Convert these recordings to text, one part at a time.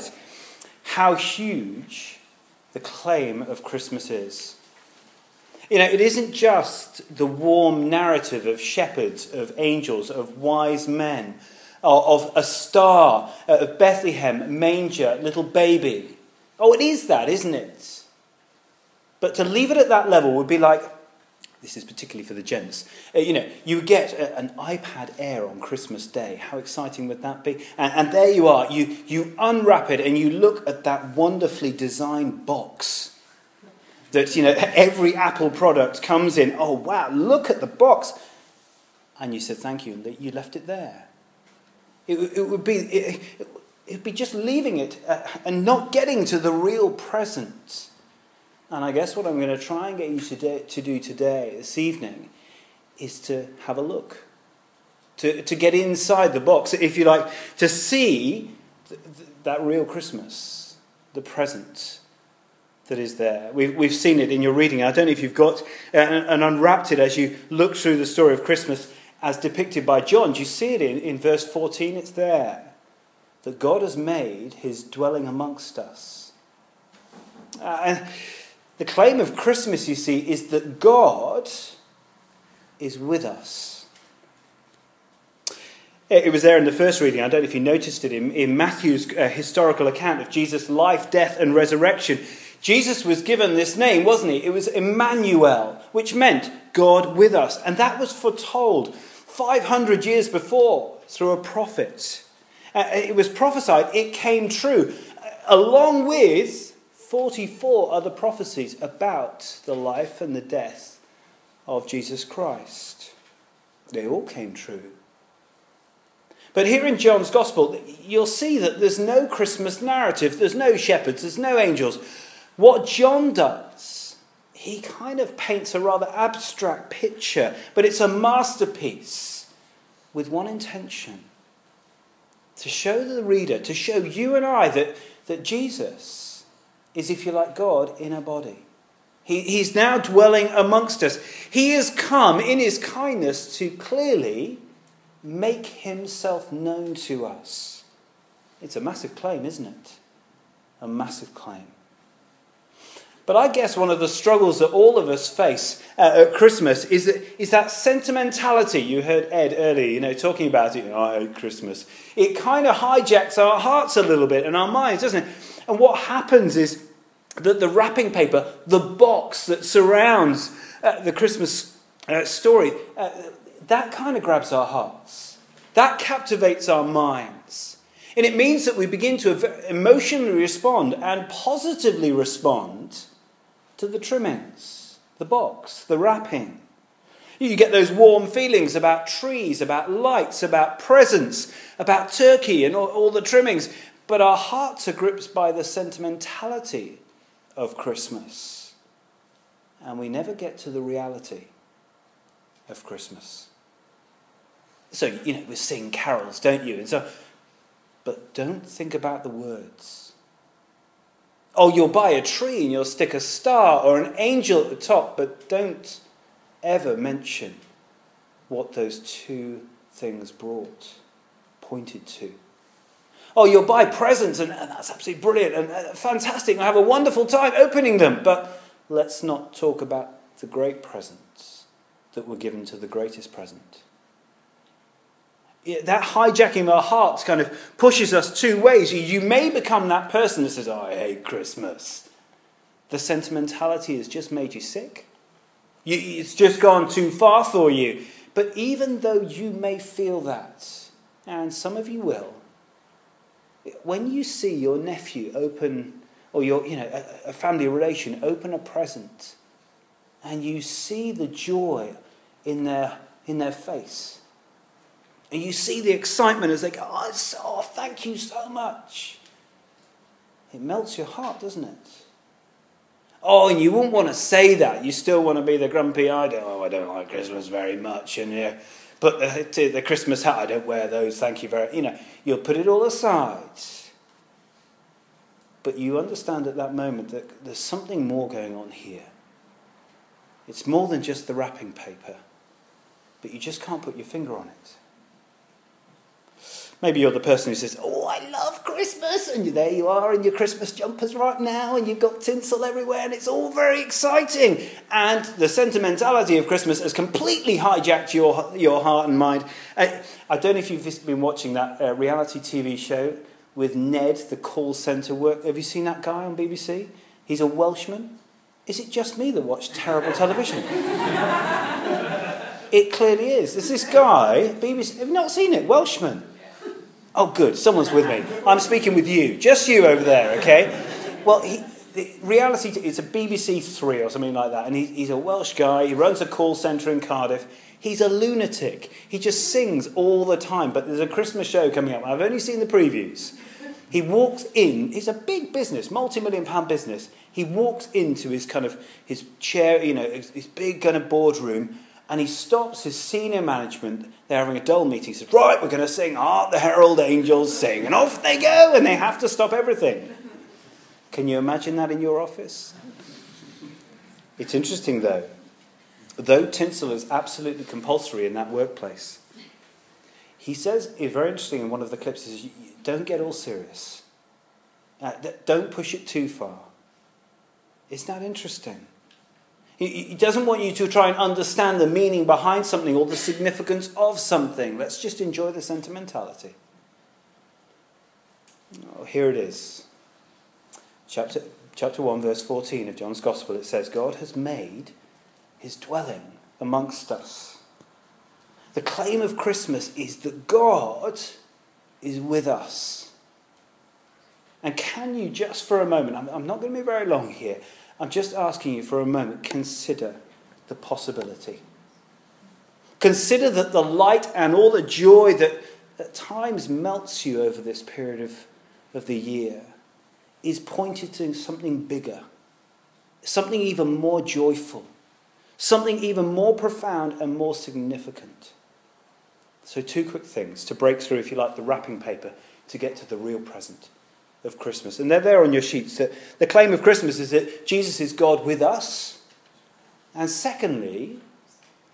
realize how huge the claim of Christmas is. You know, it isn't just the warm narrative of shepherds, of angels, of wise men, of a star, uh, of Bethlehem, manger, little baby. Oh, it is that, isn't it? But to leave it at that level would be like this is particularly for the gents. Uh, you know, you get a, an iPad Air on Christmas Day. How exciting would that be? And, and there you are. You, you unwrap it and you look at that wonderfully designed box that, you know, every Apple product comes in. Oh, wow, look at the box. And you said thank you and you left it there. It, it would be, it, it would be just leaving it uh, and not getting to the real present. And I guess what I'm going to try and get you to, to do today, this evening, is to have a look. To, to get inside the box, if you like, to see th- th- that real Christmas, the present that is there. We've, we've seen it in your reading. I don't know if you've got uh, and unwrapped it as you look through the story of Christmas as depicted by John. Do you see it in, in verse 14? It's there. That God has made his dwelling amongst us. Uh, and the claim of Christmas, you see, is that God is with us. It was there in the first reading. I don't know if you noticed it in, in Matthew's uh, historical account of Jesus' life, death, and resurrection. Jesus was given this name, wasn't he? It was Emmanuel, which meant God with us. And that was foretold 500 years before through a prophet. Uh, it was prophesied, it came true, along with 44 other prophecies about the life and the death of Jesus Christ. They all came true. But here in John's Gospel, you'll see that there's no Christmas narrative, there's no shepherds, there's no angels. What John does, he kind of paints a rather abstract picture, but it's a masterpiece with one intention to show the reader, to show you and I that, that Jesus is, if you like, God in a body. He, he's now dwelling amongst us. He has come in his kindness to clearly make himself known to us. It's a massive claim, isn't it? A massive claim. But I guess one of the struggles that all of us face uh, at Christmas is that, is that sentimentality. You heard Ed earlier, you know, talking about it. Oh, I hate Christmas. It kind of hijacks our hearts a little bit and our minds, doesn't it? And what happens is that the wrapping paper, the box that surrounds uh, the Christmas uh, story, uh, that kind of grabs our hearts. That captivates our minds. And it means that we begin to emotionally respond and positively respond to the trimmings, the box, the wrapping. You get those warm feelings about trees, about lights, about presents, about turkey and all, all the trimmings. But our hearts are gripped by the sentimentality of Christmas. And we never get to the reality of Christmas. So, you know, we sing carols, don't you? And so, but don't think about the words. Oh, you'll buy a tree and you'll stick a star or an angel at the top, but don't ever mention what those two things brought, pointed to. Oh, you'll buy presents, and, and that's absolutely brilliant and uh, fantastic. I have a wonderful time opening them. But let's not talk about the great presents that were given to the greatest present. that hijacking our hearts kind of pushes us two ways. You may become that person that says, oh, I hate Christmas. The sentimentality has just made you sick. You, it's just gone too far for you. But even though you may feel that, and some of you will, when you see your nephew open, or your, you know, a, a family relation open a present, and you see the joy in their, in their face, and you see the excitement as they go, oh, oh, thank you so much. It melts your heart, doesn't it? Oh, and you wouldn't want to say that. You still want to be the grumpy I don't, oh, I don't like Christmas very much. And yeah, but the, the Christmas hat, I don't wear those, thank you very You know, you'll put it all aside. But you understand at that moment that there's something more going on here. It's more than just the wrapping paper, but you just can't put your finger on it. Maybe you're the person who says, Oh, I love Christmas. And you, there you are in your Christmas jumpers right now, and you've got tinsel everywhere, and it's all very exciting. And the sentimentality of Christmas has completely hijacked your, your heart and mind. I, I don't know if you've been watching that uh, reality TV show with Nev, the call centre work. Have you seen that guy on BBC? He's a Welshman. Is it just me that watch terrible television? it clearly is. There's this guy, BBC. Have you not seen it? Welshman. Oh, good. Someone's with me. I'm speaking with you. Just you over there, okay? Well, he, the reality, it's a BBC Three or something like that, and he, he's a Welsh guy. He runs a call centre in Cardiff. He's a lunatic. He just sings all the time. But there's a Christmas show coming up. I've only seen the previews. He walks in. He's a big business, multi-million pound business. He walks into his kind of his chair, you know, his, his big kind of boardroom, and he stops his senior management. They're having a dull meeting. He says, "Right, we're going to sing Hark the Herald Angels Sing," and off they go, and they have to stop everything. Can you imagine that in your office? It's interesting though. Though tinsel is absolutely compulsory in that workplace, he says, it's very interesting in one of the clips, is don't get all serious. Uh, don't push it too far. Isn't that interesting? He, he doesn't want you to try and understand the meaning behind something or the significance of something. Let's just enjoy the sentimentality. Oh, here it is. Chapter, chapter 1, verse 14 of John's Gospel. It says, God has made his dwelling amongst us. The claim of Christmas is that God is with us. And can you just for a moment, I'm, I'm not going to be very long here, I'm just asking you for a moment, consider the possibility. Consider that the light and all the joy that at times melts you over this period of, of the year is pointed to something bigger, something even more joyful, something even more profound and more significant. So, two quick things to break through, if you like, the wrapping paper to get to the real present of Christmas. And they're there on your sheets. The, claim of Christmas is that Jesus is God with us. And secondly,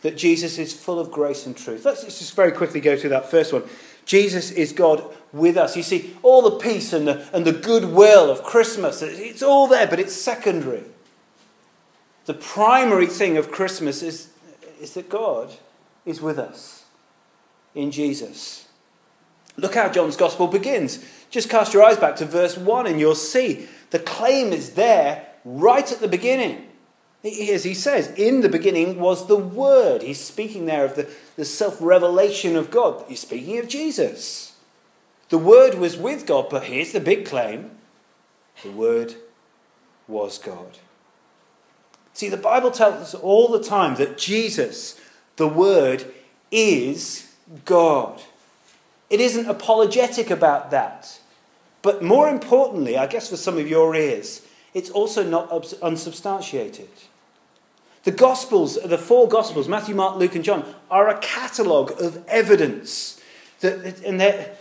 that Jesus is full of grace and truth. Let's just very quickly go through that first one. Jesus is God with us. You see, all the peace and the, and the goodwill of Christmas, it's all there, but it's secondary. The primary thing of Christmas is, is that God is with us in Jesus. Look how John's Gospel begins. Just cast your eyes back to verse 1 and you'll see the claim is there right at the beginning. As he says, in the beginning was the Word. He's speaking there of the, the self revelation of God. He's speaking of Jesus. The Word was with God, but here's the big claim the Word was God. See, the Bible tells us all the time that Jesus, the Word, is God. It isn't apologetic about that. But more importantly, I guess for some of your ears, it's also not unsubstantiated. The Gospels, the four Gospels, Matthew, Mark, Luke, and John, are a catalogue of evidence that, and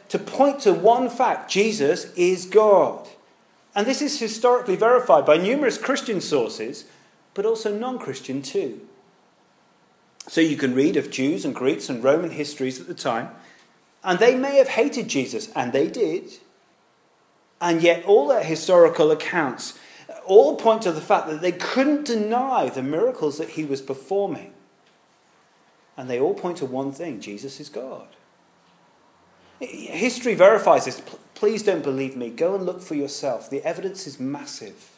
to point to one fact Jesus is God. And this is historically verified by numerous Christian sources, but also non Christian too. So you can read of Jews and Greeks and Roman histories at the time and they may have hated Jesus, and they did. And yet, all their historical accounts all point to the fact that they couldn't deny the miracles that he was performing. And they all point to one thing Jesus is God. History verifies this. Please don't believe me. Go and look for yourself. The evidence is massive.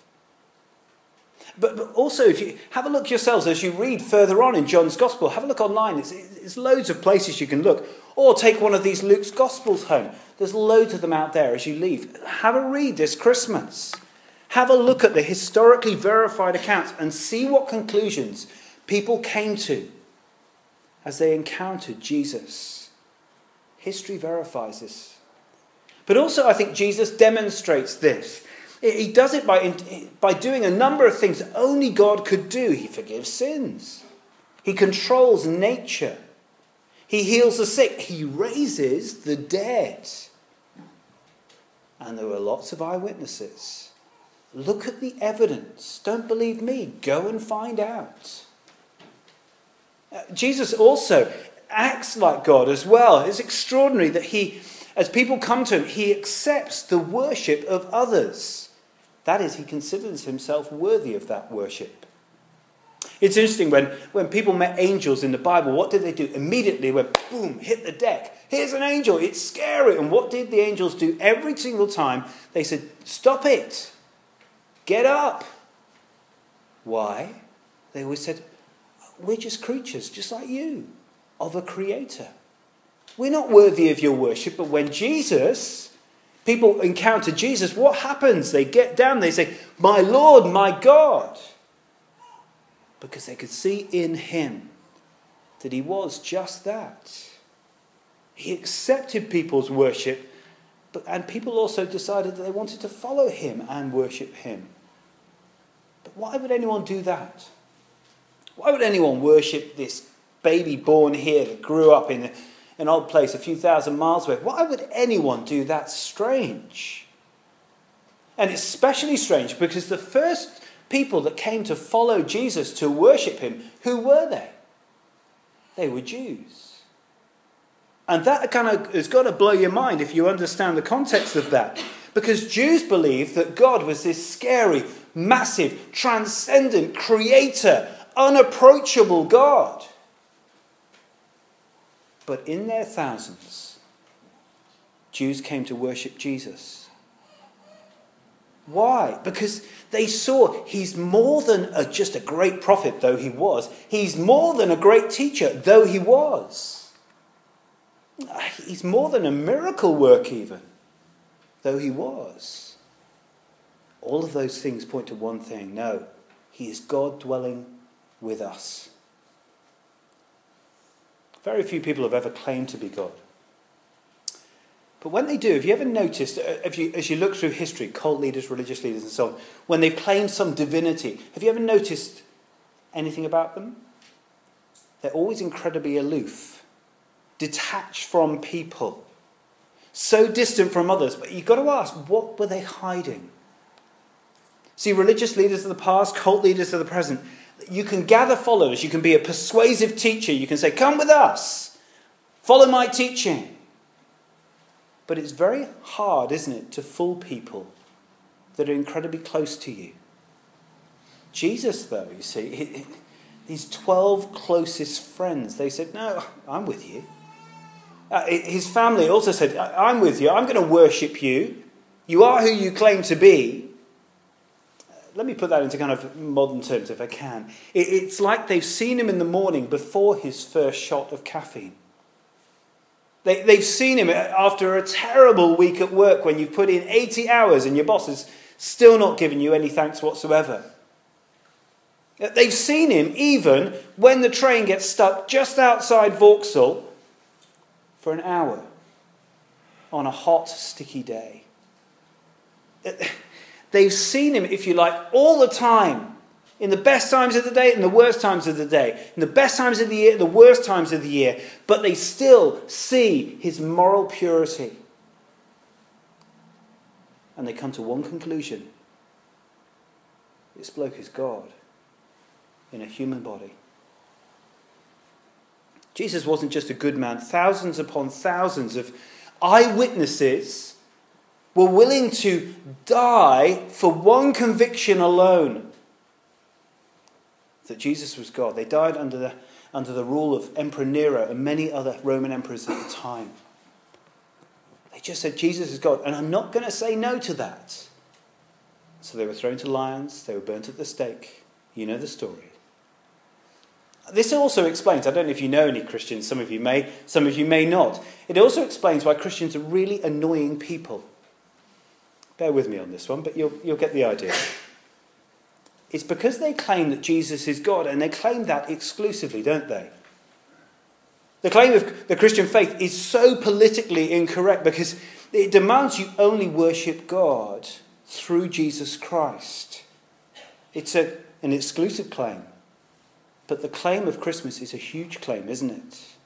But, but, also, if you have a look yourselves as you read further on in John's Gospel, have a look online. It's, it's loads of places you can look. Or take one of these Luke's Gospels home. There's loads of them out there as you leave. Have a read this Christmas. Have a look at the historically verified accounts and see what conclusions people came to as they encountered Jesus. History verifies this. But also, I think Jesus demonstrates this he does it by, by doing a number of things only God could do. He forgives sins, He controls nature, He heals the sick, He raises the dead. And there were lots of eyewitnesses. Look at the evidence. Don't believe me. Go and find out. Uh, Jesus also acts like God as well. It's extraordinary that he As people come to him, he accepts the worship of others. That is, he considers himself worthy of that worship. It's interesting when, when people met angels in the Bible, what did they do? Immediately went boom, hit the deck. Here's an angel, it's scary. And what did the angels do every single time? They said, Stop it, get up. Why? They always said, We're just creatures, just like you, of a creator. We're not worthy of your worship, but when Jesus, people encounter Jesus, what happens? They get down, they say, My Lord, my God because they could see in him that he was just that. He accepted people's worship, but, and people also decided that they wanted to follow him and worship him. But why would anyone do that? Why would anyone worship this baby born here that grew up in an old place a few thousand miles away? Why would anyone do that strange? And it's especially strange because the first people that came to follow Jesus to worship him, who were they? They were Jews. And that kind of has got to blow your mind if you understand the context of that. Because Jews believed that God was this scary, massive, transcendent, creator, unapproachable God. But in their thousands, Jews came to worship Jesus. Why? Because they saw he's more than a, just a great prophet, though he was. He's more than a great teacher, though he was. He's more than a miracle work, even, though he was. All of those things point to one thing no, he is God dwelling with us. Very few people have ever claimed to be God. But when they do, have you ever noticed, uh, if you, as you look through history, cult leaders, religious leaders, and so on, when they've claimed some divinity, have you ever noticed anything about them? They're always incredibly aloof, detached from people, so distant from others. But you've got to ask, what were they hiding? See, religious leaders of the past, cult leaders of the present, you can gather followers, you can be a persuasive teacher, you can say, Come with us, follow my teaching. But it's very hard, isn't it, to fool people that are incredibly close to you. Jesus, though, you see, these 12 closest friends, they said, No, I'm with you. Uh, his family also said, I'm with you. I'm going to worship you. You are who you claim to be. Let me put that into kind of modern terms if I can. It's like they've seen him in the morning before his first shot of caffeine. They, they've seen him after a terrible week at work when you've put in 80 hours and your boss has still not given you any thanks whatsoever. They've seen him even when the train gets stuck just outside Vauxhall for an hour on a hot, sticky day. They've seen him, if you like, all the time. In the best times of the day and the worst times of the day, in the best times of the year, the worst times of the year, but they still see his moral purity. And they come to one conclusion. This bloke is God in a human body. Jesus wasn't just a good man, thousands upon thousands of eyewitnesses were willing to die for one conviction alone that Jesus was God. They died under the, under the rule of Emperor Nero and many other Roman emperors at the time. They just said, Jesus is God, and I'm not going to say no to that. So they were thrown to lions, they were burnt at the stake. You know the story. This also explains, I don't know if you know any Christians, some of you may, some of you may not. It also explains why Christians are really annoying people. Bear with me on this one, but you'll, you'll get the idea. It's because they claim that Jesus is God, and they claim that exclusively, don't they? The claim of the Christian faith is so politically incorrect because it demands you only worship God through Jesus Christ. It's a, an exclusive claim. But the claim of Christmas is a huge claim, isn't it?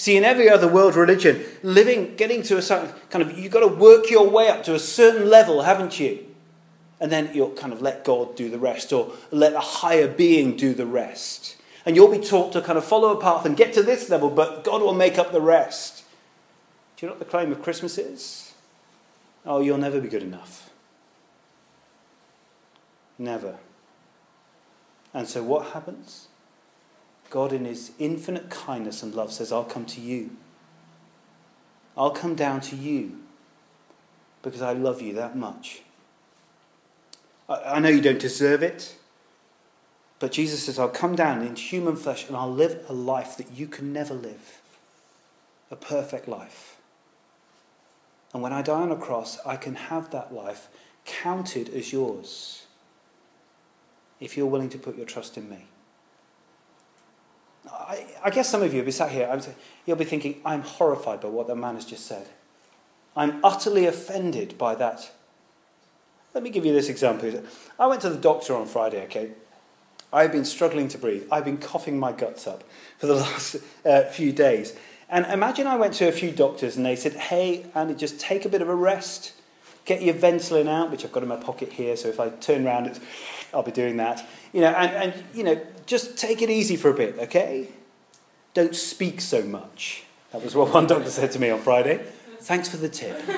See, in every other world religion, living, getting to a certain kind of, you've got to work your way up to a certain level, haven't you? and then you'll kind of let God do the rest, or let a higher being do the rest. And you'll be taught to kind of follow a path and get to this level, but God will make up the rest. Do you know what the claim of Christmas is? Oh, you'll never be good enough. Never. And so what happens? God, in his infinite kindness and love, says, I'll come to you. I'll come down to you because I love you that much. I, know you don't deserve it, but Jesus says, I'll come down in human flesh and I'll live a life that you can never live a perfect life. And when I die on a cross, I can have that life counted as yours if you're willing to put your trust in me. I, I guess some of you will be sat here, you'll be thinking, I'm horrified by what that man has just said. I'm utterly offended by that. Let me give you this example. I went to the doctor on Friday, okay? I've been struggling to breathe. I've been coughing my guts up for the last uh, few days. And imagine I went to a few doctors and they said, hey, Andy, just take a bit of a rest. Get your Ventolin out, which I've got in my pocket here, so if I turn around, I'll be doing that. You know, and, and, you know, just take it easy for a bit, okay? Don't speak so much. That was what one doctor said to me on Friday. Thanks for the tip.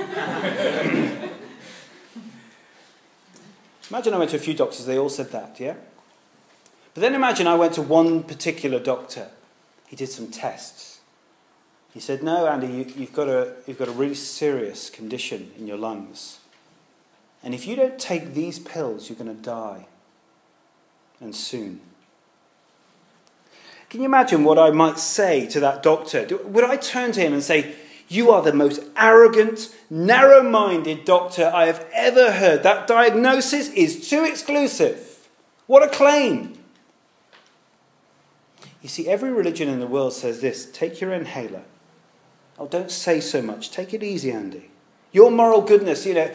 imagine I went to a few doctors, they all said that, yeah? But then imagine I went to one particular doctor. He did some tests. He said, No, Andy, you, have got a, you've got a really serious condition in your lungs. And if you don't take these pills, you're going to die. And soon. Can you imagine what I might say to that doctor? Would I turn to him and say, You are the most arrogant, narrow minded doctor I have ever heard. That diagnosis is too exclusive. What a claim! You see, every religion in the world says this take your inhaler. Oh, don't say so much. Take it easy, Andy. Your moral goodness, you know,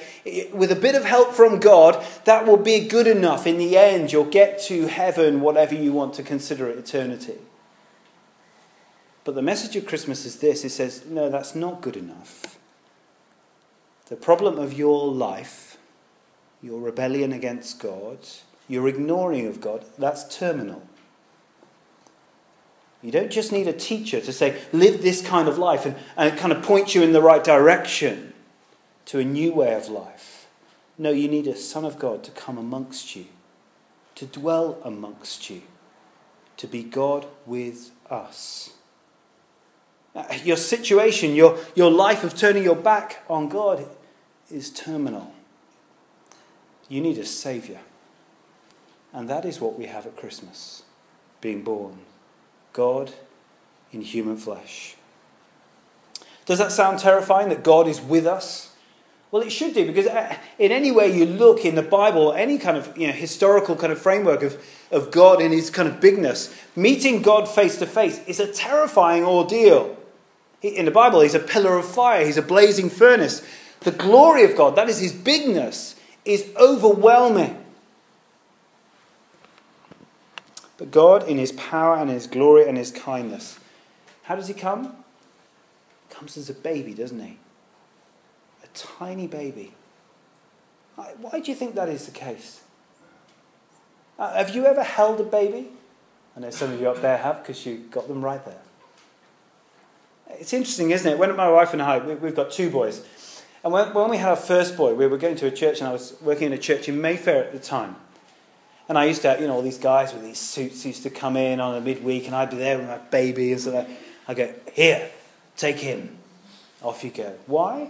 with a bit of help from God, that will be good enough. In the end, you'll get to heaven, whatever you want to consider it eternity. But the message of Christmas is this it says, no, that's not good enough. The problem of your life, your rebellion against God, your ignoring of God, that's terminal. You don't just need a teacher to say, live this kind of life and, and kind of point you in the right direction to a new way of life. No, you need a Son of God to come amongst you, to dwell amongst you, to be God with us. Uh, your situation, your, your life of turning your back on God is terminal. You need a Saviour. And that is what we have at Christmas being born. God in human flesh. Does that sound terrifying that God is with us? Well, it should do because uh, in any way you look in the Bible, any kind of you know, historical kind of framework of, of God in his kind of bigness, meeting God face to face is a terrifying ordeal. In the Bible, he's a pillar of fire, he's a blazing furnace. The glory of God, that is his bigness, is overwhelming. But God, in his power and his glory and his kindness, how does he come? He comes as a baby, doesn't he? Tiny baby. Why do you think that is the case? Uh, have you ever held a baby? I know some of you up there have because you got them right there. It's interesting, isn't it? When my wife and I, we've got two boys. And when, when we had our first boy, we were going to a church, and I was working in a church in Mayfair at the time. And I used to, you know, all these guys with these suits used to come in on a midweek, and I'd be there with my baby, and so I go, here, take him. Off you go. Why?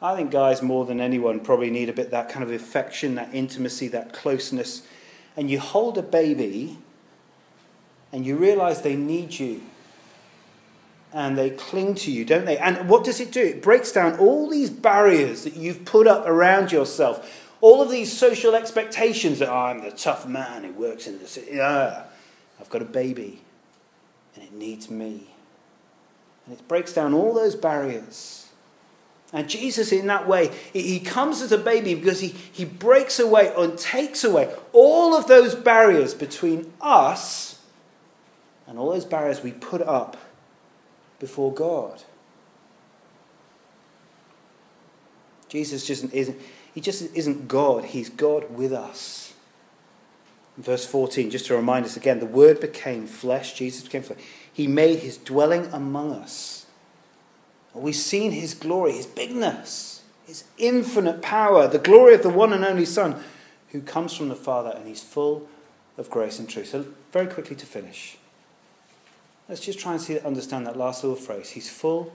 I think guys, more than anyone, probably need a bit that kind of affection, that intimacy, that closeness. And you hold a baby, and you realize they need you. And they cling to you, don't they? And what does it do? It breaks down all these barriers that you've put up around yourself all of these social expectations that oh, I'm the tough man who works in the city. Yeah, I've got a baby and it needs me. And it breaks down all those barriers. And Jesus, in that way, he comes as a baby because he, he breaks away and takes away all of those barriers between us and all those barriers we put up before God. Jesus just isn't he just isn't God, He's God with us. verse 14, just to remind us again, the Word became flesh, Jesus became flesh. He made His dwelling among us. We've seen his glory, his bigness, his infinite power, the glory of the one and only Son who comes from the Father and he's full of grace and truth. So, very quickly to finish, let's just try and see, understand that last little phrase. He's full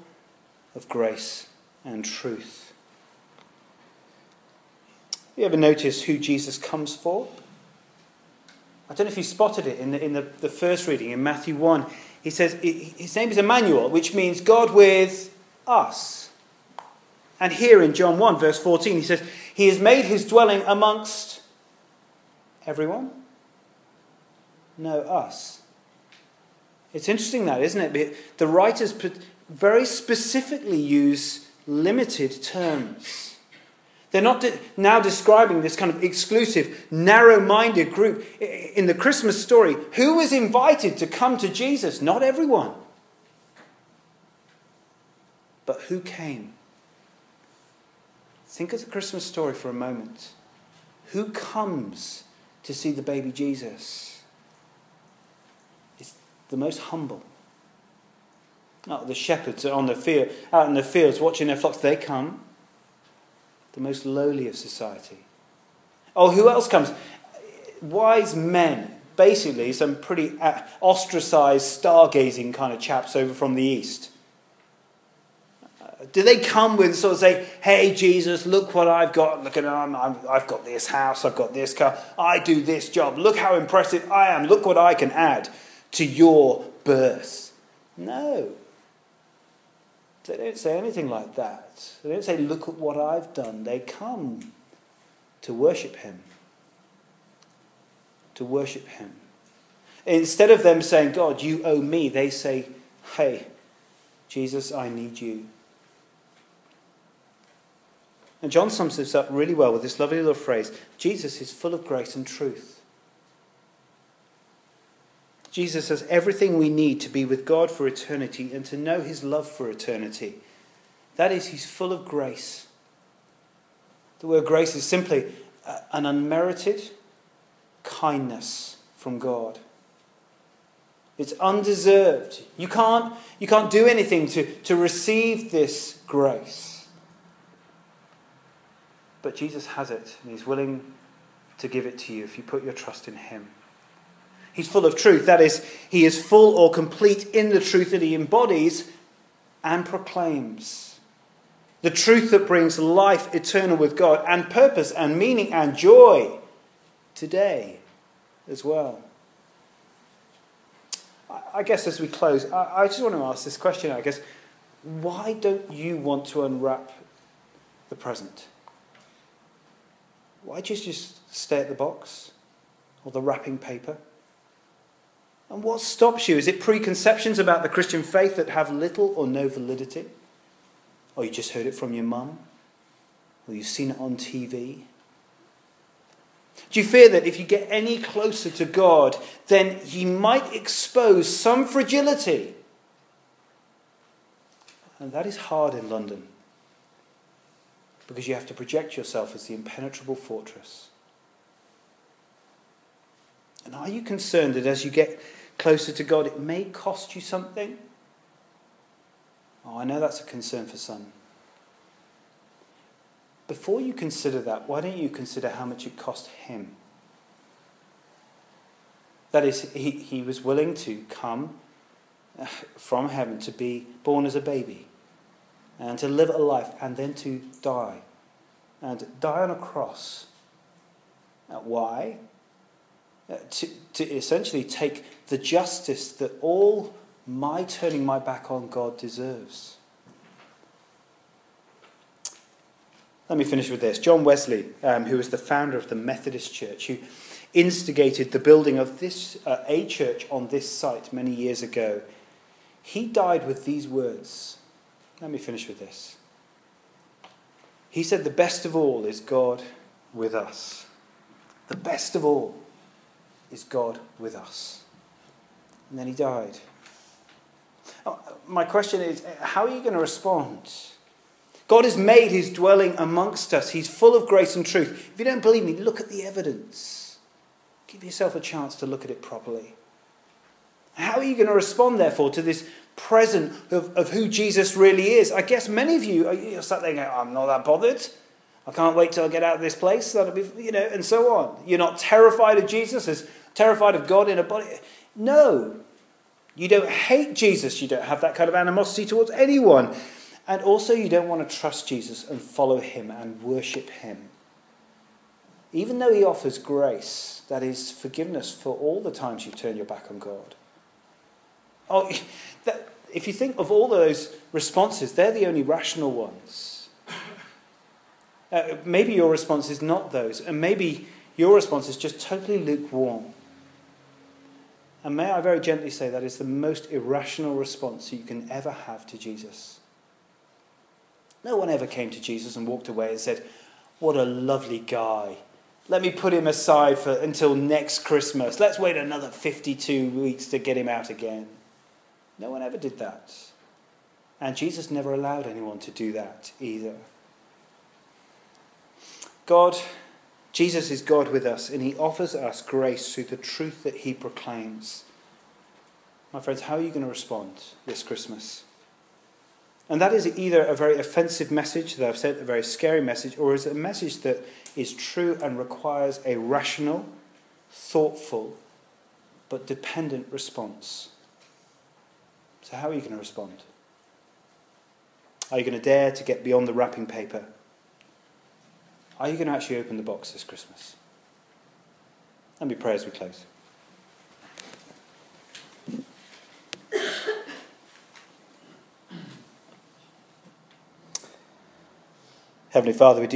of grace and truth. Have You ever notice who Jesus comes for? I don't know if you spotted it in the, in the, the first reading in Matthew 1. He says his name is Emmanuel, which means God with us. And here in John 1, verse 14, he says, He has made his dwelling amongst everyone? No, us. It's interesting that, isn't it? The writers very specifically use limited terms. They're not now describing this kind of exclusive, narrow minded group. In the Christmas story, who was invited to come to Jesus? Not everyone. But who came? Think of the Christmas story for a moment. Who comes to see the baby Jesus? It's the most humble. The shepherds are on the field, out in the fields watching their flocks. They come the most lowly of society. Oh, who else comes? Wise men, basically, some pretty uh, ostracized, stargazing kind of chaps over from the east. Do they come with sort of say, "Hey Jesus, look what I've got. Look at I'm, i have got this house. I've got this car. I do this job. Look how impressive I am. Look what I can add to your birth." No. They don't say anything like that. They don't say, Look at what I've done. They come to worship Him. To worship Him. Instead of them saying, God, you owe me, they say, Hey, Jesus, I need you. And John sums this up really well with this lovely little phrase Jesus is full of grace and truth. Jesus has everything we need to be with God for eternity and to know his love for eternity. That is, he's full of grace. The word grace is simply uh, an unmerited kindness from God. It's undeserved. You can't, you can't do anything to, to receive this grace. But Jesus has it, and he's willing to give it to you if you put your trust in him. He's full of truth. That is, he is full or complete in the truth that he embodies and proclaims. The truth that brings life eternal with God and purpose and meaning and joy today as well. I guess as we close, I just want to ask this question, I guess. Why don't you want to unwrap the present? Why do you just stay at the box or the wrapping paper? And what stops you? Is it preconceptions about the Christian faith that have little or no validity? Or you just heard it from your mum? Or you've seen it on TV? Do you fear that if you get any closer to God, then He might expose some fragility? And that is hard in London because you have to project yourself as the impenetrable fortress. And are you concerned that as you get closer to God, it may cost you something. Oh, I know that's a concern for some. Before you consider that, why don't you consider how much it cost him? That is, he, he was willing to come uh, from heaven to be born as a baby and to live a life and then to die. And die on a cross. Uh, why? Uh, to, to essentially take the justice that all my turning my back on God deserves. Let me finish with this. John Wesley, um, who was the founder of the Methodist Church, who instigated the building of this uh, a church on this site many years ago, he died with these words. Let me finish with this. He said, The best of all is God with us. The best of all is God with us. And then he died. Oh, my question is how are you going to respond? God has made his dwelling amongst us. He's full of grace and truth. If you don't believe me, look at the evidence. Give yourself a chance to look at it properly. How are you going to respond, therefore, to this present of, of who Jesus really is. I guess many of you are sat there going, I'm not that bothered. I can't wait till I get out of this place. That'll be, you know, and so on. You're not terrified of Jesus, as terrified of God in a body. No. You don't hate Jesus. You don't have that kind of animosity towards anyone. And also, you don't want to trust Jesus and follow him and worship him. Even though he offers grace, that is forgiveness for all the times you turn your back on God. Oh, that, if you think of all those responses, they're the only rational ones. Uh, maybe your response is not those, and maybe your response is just totally lukewarm. And may I very gently say that is the most irrational response you can ever have to Jesus. No one ever came to Jesus and walked away and said, What a lovely guy. Let me put him aside for, until next Christmas. Let's wait another 52 weeks to get him out again. No one ever did that. And Jesus never allowed anyone to do that either. God, Jesus is God with us, and he offers us grace through the truth that he proclaims. My friends, how are you going to respond this Christmas? And that is either a very offensive message that I've said, a very scary message, or is it a message that is true and requires a rational, thoughtful, but dependent response. So, how are you going to respond? Are you going to dare to get beyond the wrapping paper? Are you going to actually open the box this Christmas? Let me pray as we close. Heavenly Father, we do.